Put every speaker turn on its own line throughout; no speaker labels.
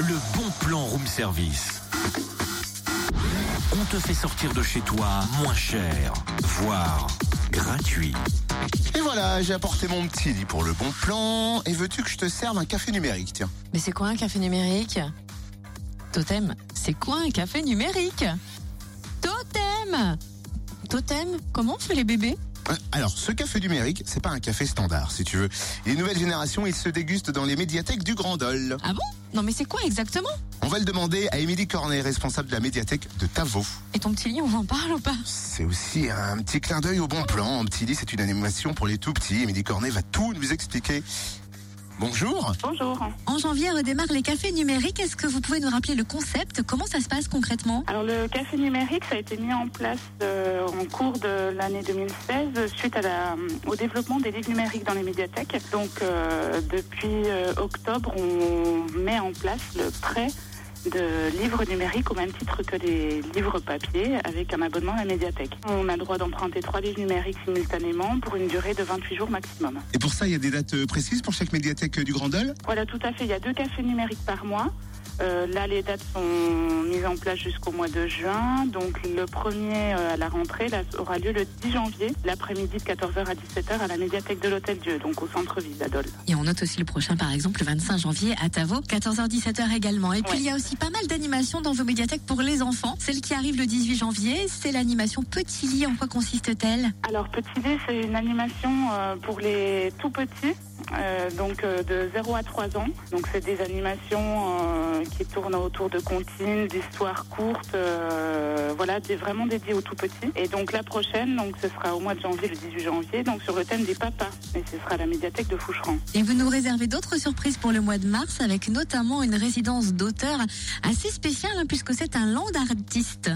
Le bon plan room service. On te fait sortir de chez toi moins cher, voire gratuit.
Et voilà, j'ai apporté mon petit lit pour le bon plan. Et veux-tu que je te serve un café numérique, tiens?
Mais c'est quoi un café numérique? Totem, c'est quoi un café numérique? Totem Totem, comment on fait les bébés?
Alors, ce café numérique, c'est pas un café standard, si tu veux. Les nouvelles générations, il se déguste dans les médiathèques du Grand Dol.
Ah bon? Non mais c'est quoi exactement?
On va le demander à Émilie Cornet, responsable de la médiathèque de Tavo.
Et ton petit lit, on en parle ou pas?
C'est aussi un petit clin d'œil au bon plan. Un petit lit, c'est une animation pour les tout petits. Émilie Cornet va tout nous expliquer. Bonjour.
Bonjour.
En janvier redémarrent les cafés numériques. Est-ce que vous pouvez nous rappeler le concept? Comment ça se passe concrètement?
Alors le café numérique, ça a été mis en place euh, en cours de l'année 2016 suite à la, au développement des livres numériques dans les médiathèques. Donc euh, depuis euh, octobre, on met en place le prêt de livres numériques au même titre que les livres papier avec un abonnement à la médiathèque. On a le droit d'emprunter trois livres numériques simultanément pour une durée de 28 jours maximum.
Et pour ça, il y a des dates euh, précises pour chaque médiathèque euh, du Grand Dol
Voilà, tout à fait. Il y a deux cafés numériques par mois. Euh, là, les dates sont mises en place jusqu'au mois de juin. Donc, le premier euh, à la rentrée là, aura lieu le 10 janvier, l'après-midi de 14h à 17h à la médiathèque de l'Hôtel Dieu, donc au centre-ville d'Adol.
Et on note aussi le prochain, par exemple, le 25 janvier à Tavo, 14h-17h également. Et puis
Ouais.
il y a aussi pas mal d'animations dans vos médiathèques pour les enfants. Celle qui arrive le 18 janvier, c'est l'animation Petit lit. En quoi consiste-t-elle?
Alors, Petit Lait, c'est une animation euh, pour les tout petits. Euh, donc euh, de 0 à 3 ans. Donc c'est des animations euh, qui tournent autour de comptines, d'histoires courtes, voilà, des, vraiment dédiées aux tout petits. Et donc la prochaine, donc ce sera au mois de janvier, le 18 janvier, donc sur le thème des papas. Et ce sera à la médiathèque de Foucheran.
Et vous nous réservez d'autres surprises pour le mois de mars avec notamment une résidence d'auteur assez spéciale hein, puisque c'est un land artiste.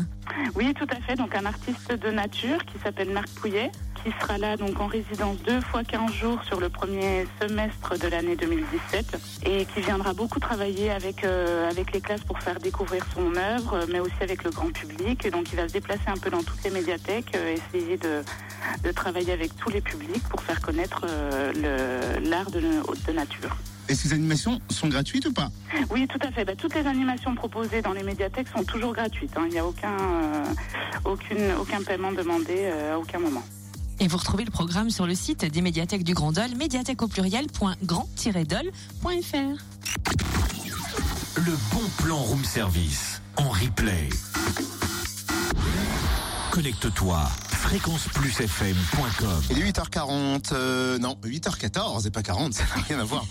Oui, tout à fait. Donc un artiste de nature qui s'appelle Marc Pouillet, qui sera là donc en résidence deux fois 15 jours sur le premier semestre de l'année 2017 et qui viendra beaucoup travailler avec euh, avec les classes pour faire découvrir son œuvre, euh, mais aussi avec le grand public. Et donc il va se déplacer un peu dans toutes les médiathèques, euh, essayer de de travailler avec tous les publics pour faire connaître euh, l'art de, de nature.
Et ces animations sont gratuites ou pas?
Oui, tout à fait. Bah, toutes les animations proposées dans les médiathèques sont toujours gratuites. hein. Il n'y a aucun, euh, aucune, aucun paiement demandé euh, à aucun moment.
Et vous retrouvez le programme sur le site des médiathèques du Grand Dol, médiathèque au pluriel.grand-dol.fr.
Le bon plan room service en replay. Connecte-toi fréquenceplusfm.com
Il est 8h40, euh, non, 8h14 et pas 40, ça n'a rien à voir.